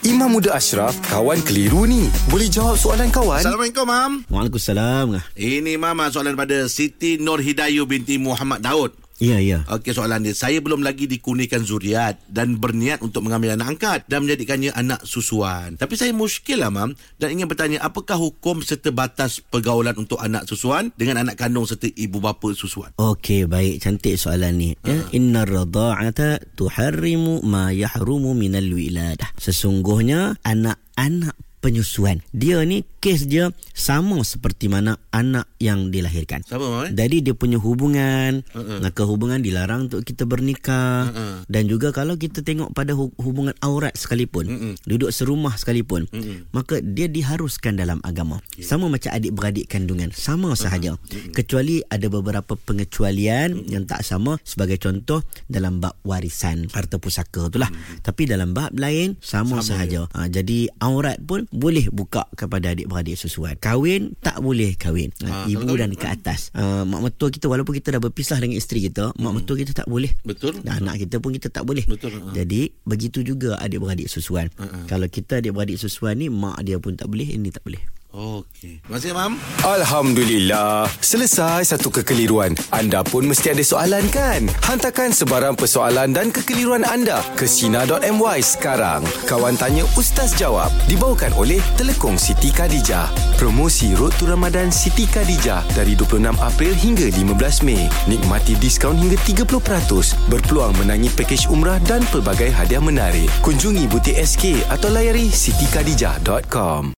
Imam Muda Ashraf, kawan keliru ni. Boleh jawab soalan kawan? Assalamualaikum, Mam. Waalaikumsalam. Ini Mama soalan daripada Siti Nur Hidayu binti Muhammad Daud. Ya, ya. Okey soalan dia Saya belum lagi dikurniakan zuriat Dan berniat untuk mengambil anak angkat Dan menjadikannya anak susuan Tapi saya muskil lah mam Dan ingin bertanya Apakah hukum serta batas pergaulan untuk anak susuan Dengan anak kandung serta ibu bapa susuan Okey, baik. Cantik soalan ni. Ya, inna radha'ata tuharrimu ma yahrumu minal wiladah. Sesungguhnya anak-anak penyusuan. Dia ni kes dia sama seperti mana anak yang dilahirkan. Sama eh? Jadi dia punya hubungan, uh-uh. maka hubungan dilarang untuk kita bernikah uh-uh. dan juga kalau kita tengok pada hu- hubungan aurat sekalipun, uh-uh. duduk serumah sekalipun, uh-uh. maka dia diharuskan dalam agama. Okay. Sama macam adik-beradik kandungan, sama uh-huh. sahaja. Uh-uh. Kecuali ada beberapa pengecualian uh-uh. yang tak sama sebagai contoh dalam bab warisan harta pusaka itulah. Uh-huh. Tapi dalam bab lain sama, sama sahaja. Ha, jadi aurat pun boleh buka kepada adik-beradik susuan. Kahwin tak boleh kahwin. Ha, Ah, ibu dan ke atas. Uh, mak mertua kita walaupun kita dah berpisah dengan isteri kita, mak mertua kita tak boleh. Betul. Dan anak kita pun kita tak boleh. Betul, ha. Jadi begitu juga adik-beradik susuan. Kalau kita adik-beradik susuan ni mak dia pun tak boleh, ini tak boleh. Okey kasih mam Alhamdulillah. Selesai satu kekeliruan. Anda pun mesti ada soalan kan? Hantarkan sebarang persoalan dan kekeliruan anda ke Sina.my sekarang. Kawan Tanya Ustaz Jawab dibawakan oleh Telekong Siti Khadijah. Promosi Road to Ramadan Siti Khadijah dari 26 April hingga 15 Mei. Nikmati diskaun hingga 30%. Berpeluang menangi pakej umrah dan pelbagai hadiah menarik. Kunjungi butik SK atau layari sitikadijah.com.